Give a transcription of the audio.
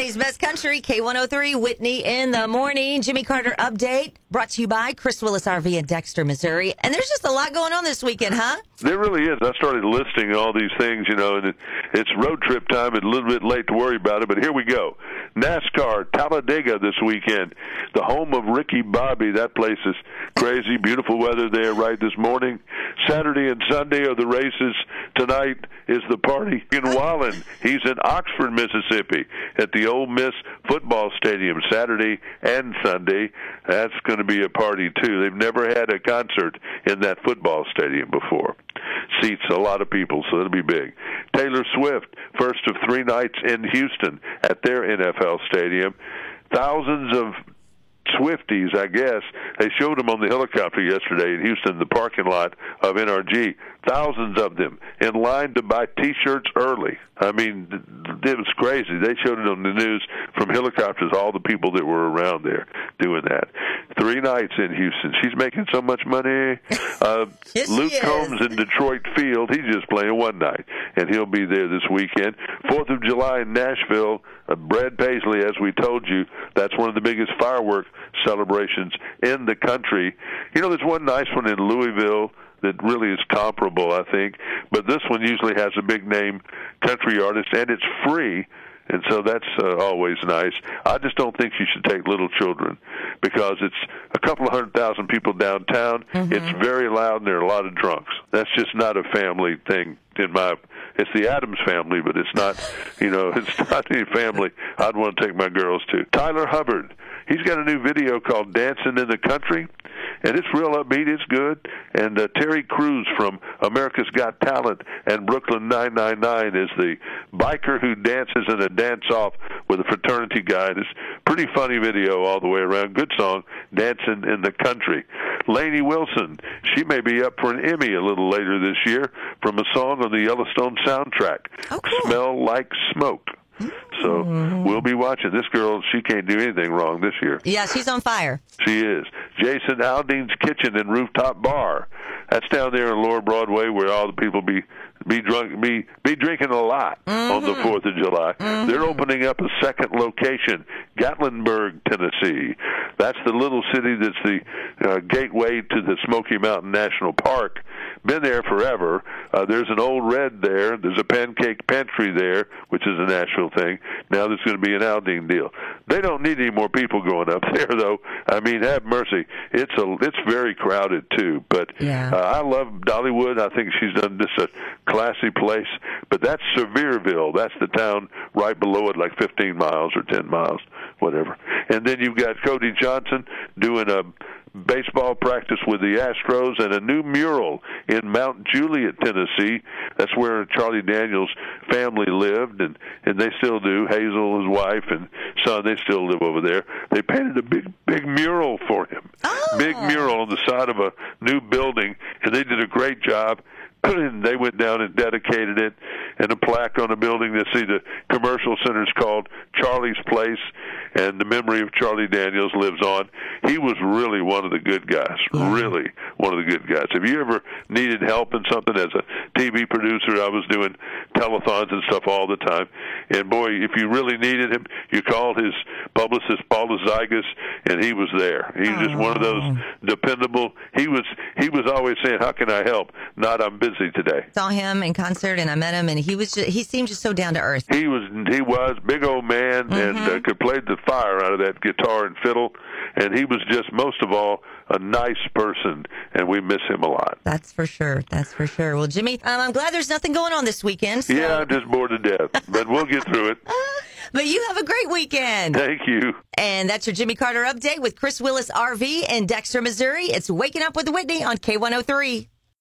Today's best country, K103, Whitney in the morning. Jimmy Carter update brought to you by Chris Willis RV in Dexter, Missouri. And there's just a lot going on this weekend, huh? There really is. I started listing all these things, you know, and it, it's road trip time. It's a little bit late to worry about it, but here we go. NASCAR, Talladega this weekend, the home of Ricky Bobby. That place is crazy. Beautiful weather there right this morning. Saturday and Sunday are the races. Tonight is the party in Wallen. He's in Oxford, Mississippi, at the Ole Miss football stadium Saturday and Sunday. That's going to be a party too. They've never had a concert in that football stadium before. Seats a lot of people, so it'll be big. Taylor Swift, first of three nights in Houston at their NFL stadium. Thousands of Swifties, I guess. They showed them on the helicopter yesterday in Houston, the parking lot of NRG. Thousands of them in line to buy T-shirts early. I mean, it was crazy. They showed it on the news from helicopters. All the people that were around there doing that. Three nights in Houston. She's making so much money. Uh, Yes, Luke. Combs in Detroit Field. He's just playing one night, and he'll be there this weekend. Fourth of July in Nashville. Uh, Brad Paisley, as we told you, that's one of the biggest firework celebrations in the country. You know, there's one nice one in Louisville that really is comparable, I think. But this one usually has a big name country artist, and it's free. And so that's uh, always nice. I just don't think you should take little children because it's a couple of hundred thousand people downtown. It's very loud and there are a lot of drunks. That's just not a family thing in my it's the Addams Family, but it's not, you know, it's not any family I'd want to take my girls to. Tyler Hubbard, he's got a new video called Dancing in the Country, and it's real upbeat. It's good. And uh, Terry Crews from America's Got Talent and Brooklyn 999 is the biker who dances in a dance off with a fraternity guy. It's pretty funny video all the way around. Good song, Dancing in the Country. Lainey Wilson, she may be up for an Emmy a little later this year from a song on the Yellowstone soundtrack, Oh, cool. Smell Like Smoke. So we'll be watching. This girl, she can't do anything wrong this year. Yeah, she's on fire. She is. Jason Aldean's Kitchen and Rooftop Bar. That's down there in Lower Broadway where all the people be be drunk be be drinking a lot on the Fourth of July. They're opening up a second location, Gatlinburg, Tennessee. That's the little city that's the uh, gateway to the Smoky Mountain National Park. Been there forever. Uh, there's an Ole Red there. There's a pancake pantry there, which is a Nashville thing. Now there's going to be an Aldean deal. They don't need any more people going up there, though. I mean, have mercy. It's a it's very crowded too. But Yeah. uh, I love Dollywood. I think she's done this a classy place. But that's Sevierville. That's the town right below it, like 15 miles or 10 miles, whatever. And then you've got Cody Johnson doing a baseball practice with the Astros and a new mural in Mount Juliet, Tennessee. That's where Charlie Daniels' family lived, and and they still do. Hazel, his wife, and son, they still live over there. They painted a big big mural for him. Oh. Big mural on the side of a new building, and they did a great job. And they went down and dedicated it, and a plaque on the building that see the commercial center is called Charlie's Place, and the memory of Charlie Daniels lives on. He was really one of the good guys, really one of the good guys. Have you ever needed help in something as a TV producer? I was doing telethons and stuff all the time, and boy, if you really needed him, you called his publicist Paul Zygus, and he was there. He was just one of those oh. dependable. He was he was always saying, "How can I help?" Not, "I'm busy today." Saw him in concert and I met him and he was just, he seemed just so down to earth. He was he was big old man and uh, could play the fire out of that guitar and fiddle, and he was just most of all a nice person, and we miss him a lot. That's for sure. That's for sure. Well, Jimmy, um, I'm glad there's nothing going on this weekend. So, Yeah, I'm just bored to death, but we'll get through it. But you have a great weekend. Thank you. And that's your Jimmy Carter update with Chris Willis RV in Dexter, Missouri. It's Waking Up with Whitney on K103.